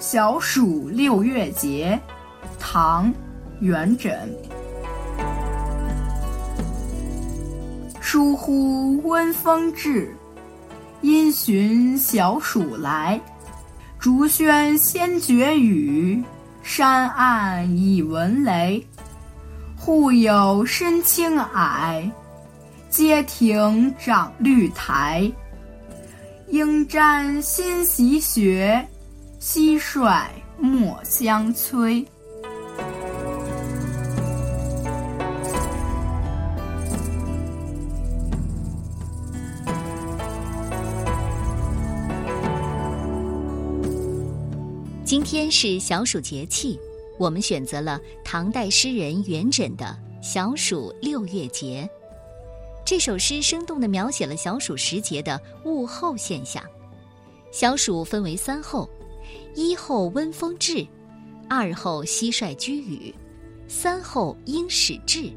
小暑六月节，唐·元稹。疏忽温风至，因循小暑来。竹喧先觉雨，山暗已闻雷。户有深青霭，阶庭长绿苔。应沾新习学，蟋蟀莫相催。今天是小暑节气，我们选择了唐代诗人元稹的《小暑六月节》。这首诗生动地描写了小暑时节的物候现象。小暑分为三候：一候温风至，二候蟋蟀居雨，三候鹰始至。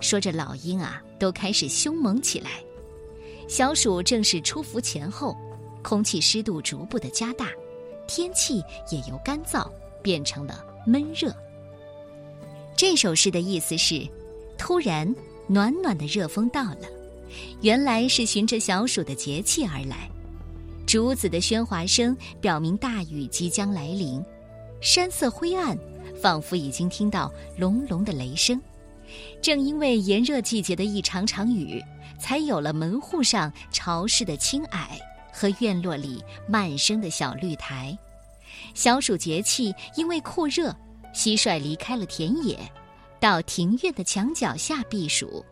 说着老鹰啊，都开始凶猛起来。小暑正是出伏前后，空气湿度逐步的加大。天气也由干燥变成了闷热。这首诗的意思是：突然暖暖的热风到了，原来是循着小暑的节气而来。竹子的喧哗声表明大雨即将来临，山色灰暗，仿佛已经听到隆隆的雷声。正因为炎热季节的一场场雨，才有了门户上潮湿的青霭。和院落里漫生的小绿苔，小暑节气因为酷热，蟋蟀离开了田野，到庭院的墙角下避暑；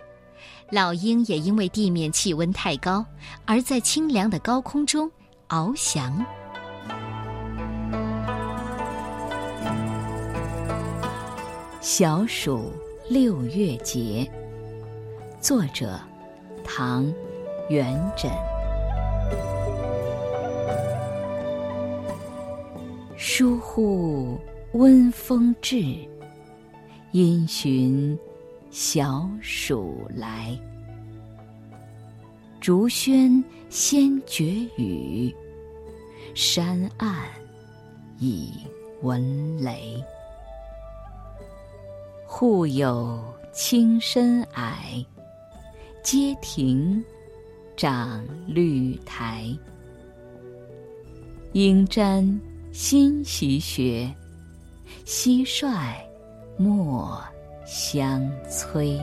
老鹰也因为地面气温太高，而在清凉的高空中翱翔。小暑六月节，作者唐·元稹。疏忽温风至，因循小暑来。竹喧先觉雨，山暗已闻雷。户有青深霭，阶庭长绿苔。应沾。新习学，蟋蟀莫相催。